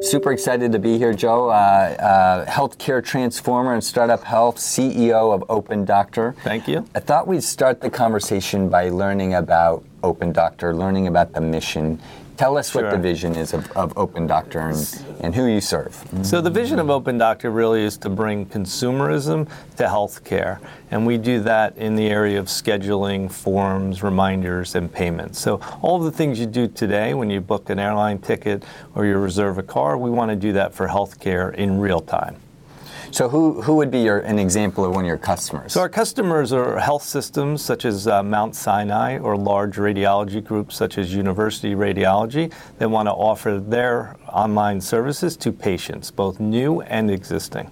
Super excited to be here, Joe. Uh, uh, healthcare transformer and startup health, CEO of Open Doctor. Thank you. I thought we'd start the conversation by learning about Open Doctor, learning about the mission. Tell us sure. what the vision is of, of Open Doctor and, and who you serve. So, the vision of Open Doctor really is to bring consumerism to healthcare. And we do that in the area of scheduling, forms, reminders, and payments. So, all the things you do today when you book an airline ticket or you reserve a car, we want to do that for healthcare in real time. So who, who would be your, an example of one of your customers? So our customers are health systems such as uh, Mount Sinai or large radiology groups such as University Radiology that want to offer their online services to patients, both new and existing.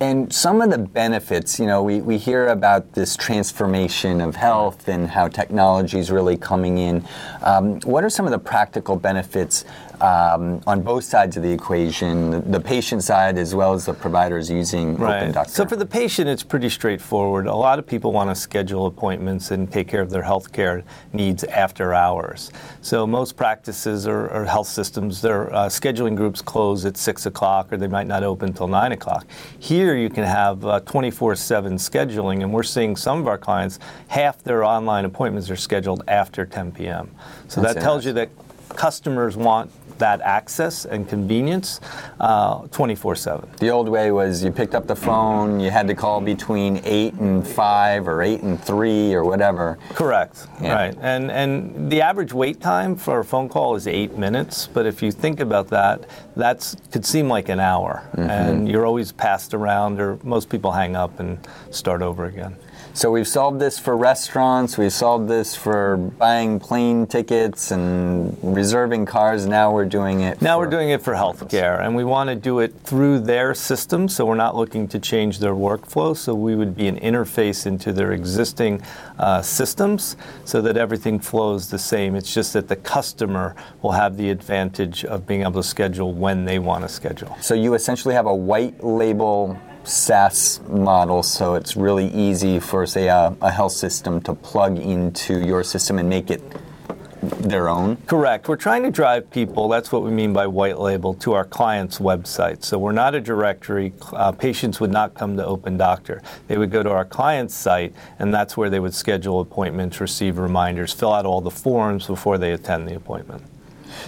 And some of the benefits, you know, we, we hear about this transformation of health and how technology is really coming in. Um, what are some of the practical benefits um, on both sides of the equation, the patient side as well as the providers using right. Open Doctor? So for the patient, it's pretty straightforward. A lot of people want to schedule appointments and take care of their health care needs after hours. So most practices or, or health systems, their uh, scheduling groups close at 6 o'clock or they might not open until 9 o'clock. Here you can have 24-7 uh, scheduling, and we're seeing some of our clients, half their online appointments are scheduled after 10 p.m. So That's that tells you that customers want that access and convenience uh, 24 uh, 7. The old way was you picked up the phone, you had to call between 8 and 5 or 8 and 3 or whatever. Correct, yeah. right. And, and the average wait time for a phone call is 8 minutes, but if you think about that, that could seem like an hour. Mm-hmm. And you're always passed around, or most people hang up and start over again. So we've solved this for restaurants, we've solved this for buying plane tickets and reserving cars. Now we're doing it. Now we're doing it for healthcare, and we want to do it through their system. So we're not looking to change their workflow. So we would be an interface into their existing uh, systems, so that everything flows the same. It's just that the customer will have the advantage of being able to schedule when they want to schedule. So you essentially have a white label SaaS model, so it's really easy for, say, a, a, health system to plug into your system and make it their own? Correct. We're trying to drive people, that's what we mean by white label, to our client's website. So we're not a directory. Uh, patients would not come to Open Doctor. They would go to our client's site, and that's where they would schedule appointments, receive reminders, fill out all the forms before they attend the appointment.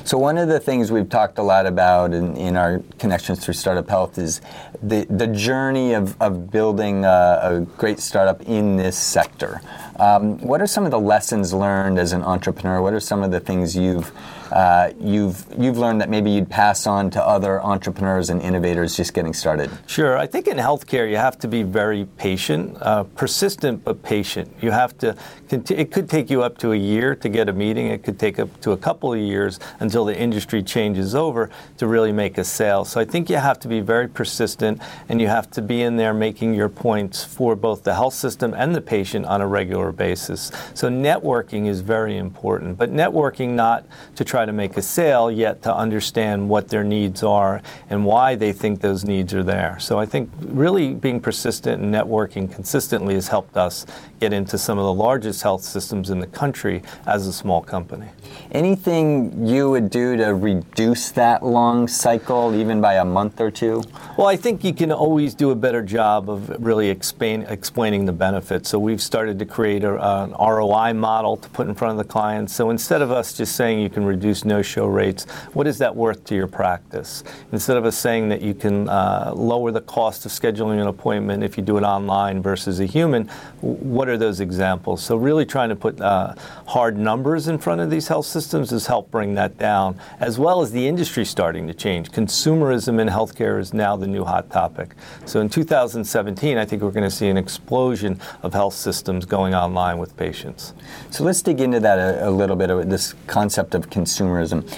So one of the things we've talked a lot about in, in our connections through Startup Health is the, the journey of, of building a, a great startup in this sector. Um, what are some of the lessons learned as an entrepreneur? What are some of the things you've uh, you've you've learned that maybe you'd pass on to other entrepreneurs and innovators just getting started? Sure. I think in healthcare you have to be very patient, uh, persistent but patient. You have to. Conti- it could take you up to a year to get a meeting. It could take up to a couple of years until the industry changes over to really make a sale. So I think you have to be very persistent and you have to be in there making your points for both the health system and the patient on a regular basis. So networking is very important, but networking not to try to make a sale, yet to understand what their needs are and why they think those needs are there. So I think really being persistent and networking consistently has helped us get into some of the largest health systems in the country as a small company. Anything you would do to reduce that long cycle, even by a month or two? Well, I think you can always do a better job of really explain, explaining the benefits. So we've started to create a, an ROI model to put in front of the clients. So instead of us just saying you can reduce reduce no-show rates, what is that worth to your practice? Instead of us saying that you can uh, lower the cost of scheduling an appointment if you do it online versus a human, what are those examples? So really trying to put uh, hard numbers in front of these health systems has helped bring that down, as well as the industry starting to change. Consumerism in healthcare is now the new hot topic. So in 2017, I think we're going to see an explosion of health systems going online with patients. So let's dig into that a, a little bit, this concept of consumerism consumerism.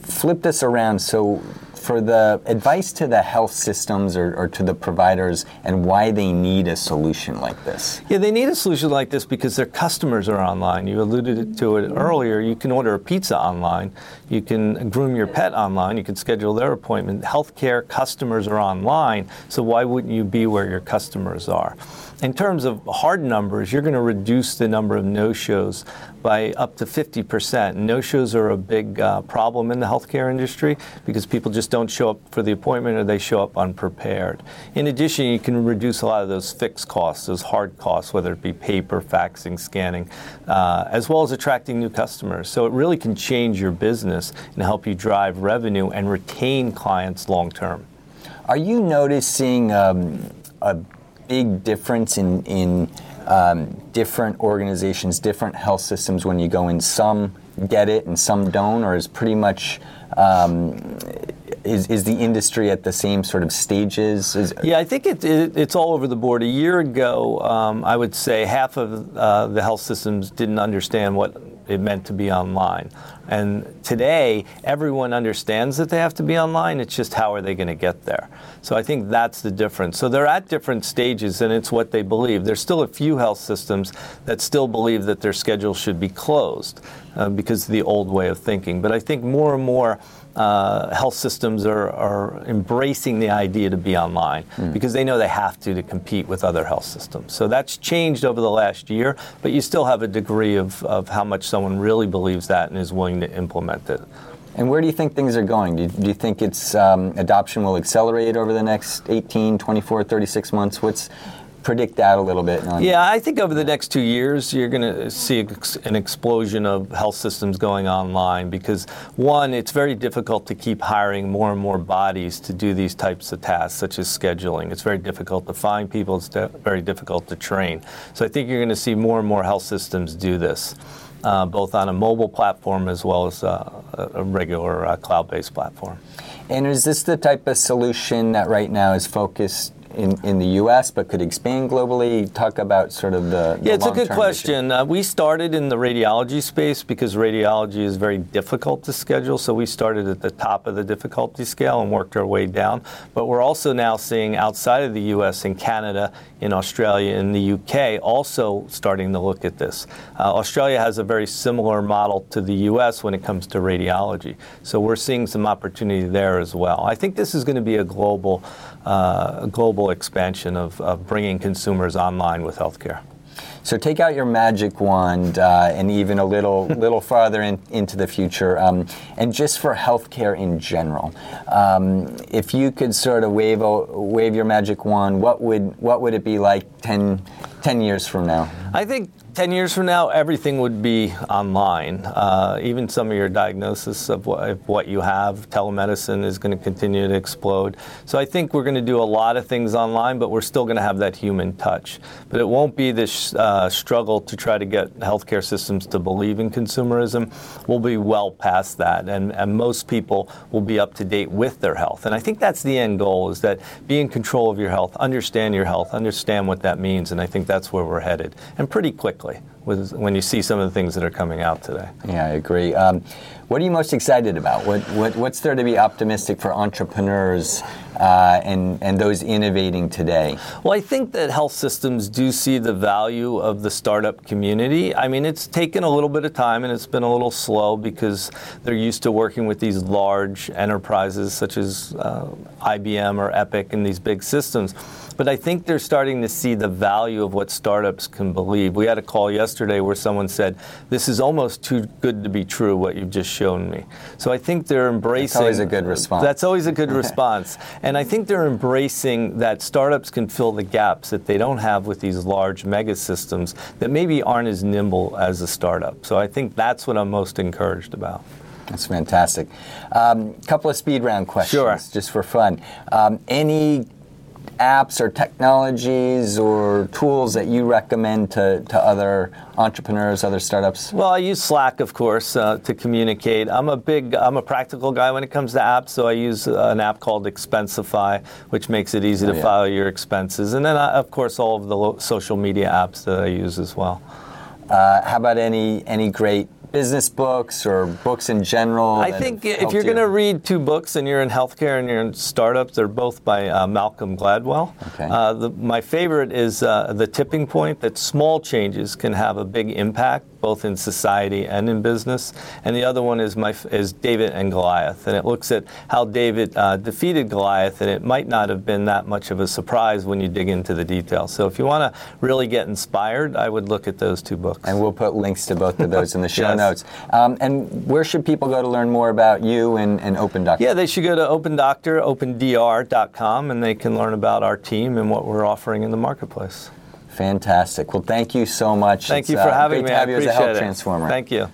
Flip this around. So, for the advice to the health systems or, or, to the providers and why they need a solution like this? Yeah, they need a solution like this because their customers are online. You alluded to it earlier. You can order a pizza online, you can groom your pet online, you can schedule their appointment. Healthcare customers are online, so why wouldn't you be where your customers are? In terms of hard numbers, you're going to reduce the number of no shows by up to 50%. No shows are a big uh, problem in the healthcare industry because people just don't show up for the appointment or they show up unprepared. In addition, you can reduce a lot of those fixed costs, those hard costs, whether it be paper, faxing, scanning, uh, as well as attracting new customers. So it really can change your business and help you drive revenue and retain clients long term. Are you noticing um, a big difference in, in um, different organizations, different health systems when you go in? Some get it and some don't, or is pretty much um, is, is the industry at the same sort of stages? Is, yeah, I think it, it, it's all over the board. A year ago, um, I would say half of uh, the health systems didn't understand what it meant to be online. And today, everyone understands that they have to be online. It's just how are they going to get there? So I think that's the difference. So they're at different stages, and it's what they believe. There's still a few health systems that still believe that their schedule should be closed uh, because of the old way of thinking. But I think more and more uh, health systems are, are, embracing the idea to be online mm. because they know they have to to compete with other health systems. So that's changed over the last year, but you still have a degree of, of how much someone really believes that and is willing to implement it. And where do you think things are going? Do you, do you think its um, adoption will accelerate over the next 18, 24, 36 months? What's predict that a little bit? yeah, I think over the next two years, you're going to see an explosion of health systems going online because, one, it's very difficult to keep hiring more and more bodies to do these types of tasks, such as scheduling. It's very difficult to find people, it's very difficult to train. So I think you're going to see more and more health systems do this. Uh, both on a mobile platform as well as uh, a regular uh, cloud based platform. And is this the type of solution that right now is focused in, in the U.S., but could expand globally? Talk about sort of the, the yeah, it's a good question. Uh, we started in the radiology space because radiology is very difficult to schedule. So we started at the top of the difficulty scale and worked our way down. But we're also now seeing outside of the U.S. in Canada, in Australia, in the U.K. also starting to look at this. Uh, Australia has a very similar model to the U.S. when it comes to radiology. So we're seeing some opportunity there as well. I think this is going to be a global uh, global expansion of, of bringing consumers online with healthcare. So take out your magic wand uh, and even a little little farther in, into the future, um, and just for healthcare in general, um, if you could sort of wave wave your magic wand, what would what would it be like 10, 10 years from now? I think 10 years from now, everything would be online. Uh, even some of your diagnosis of what, of what, you have, telemedicine is going to continue to explode. So I think we're going to do a lot of things online, but we're still going to have that human touch. But it won't be this uh, struggle to try to get healthcare systems to believe in consumerism. We'll be well past that, and, and most people will be up to date with their health. And I think that's the end goal: is that be in control of your health, understand your health, understand what that means, and I think that's where we're headed, and pretty quickly with, when you see some of the things that are coming out today. Yeah, I agree. Um, what are you most excited about? What, what, what's there to be optimistic for entrepreneurs uh, and, and those innovating today? Well, I think that health systems do see the value of the startup community. I mean, it's taken a little bit of time and it's been a little slow because they're used to working with these large enterprises such as uh, IBM or Epic and these big systems. But I think they're starting to see the value of what startups can believe. We had a call yesterday where someone said, This is almost too good to be true, what you've just shown me. So I think they're embracing. That's always a good response. That's always a good response. And I think they're embracing that startups can fill the gaps that they don't have with these large mega systems that maybe aren't as nimble as a startup. So I think that's what I'm most encouraged about. That's fantastic. A um, couple of speed round questions, sure. just for fun. Um, any apps or technologies or tools that you recommend to, to other entrepreneurs, other startups? Well, I use Slack, of course, uh, to communicate. I'm a big, I'm a practical guy when it comes to apps, so I use uh, an app called Expensify, which makes it easy oh, to yeah. file your expenses. And then, uh, of course, all of the lo- social media apps that I use as well. Uh, how about any any great business books or books in general? I think if you're going to read two books and you're in healthcare and you're in startups, they're both by uh, Malcolm Gladwell. Okay. Uh, the, my favorite is uh, The Tipping Point that small changes can have a big impact both in society and in business. And the other one is my is David and Goliath, and it looks at how David uh, defeated Goliath, and it might not have been that much of a surprise when you dig into the details. So if you want to really get inspired, I would look at those two books. And we'll put links to both of those in the show Yes. notes. Um, and where should people go to learn more about you and, and Open Doctor? Yeah, they should go to Open Doctor, opendr.com, and they can learn about our team and what we're offering in the marketplace. Fantastic. Well, thank you so much. Thank It's, you for uh, having great me. To have I you as a appreciate health it. transformer. Thank you.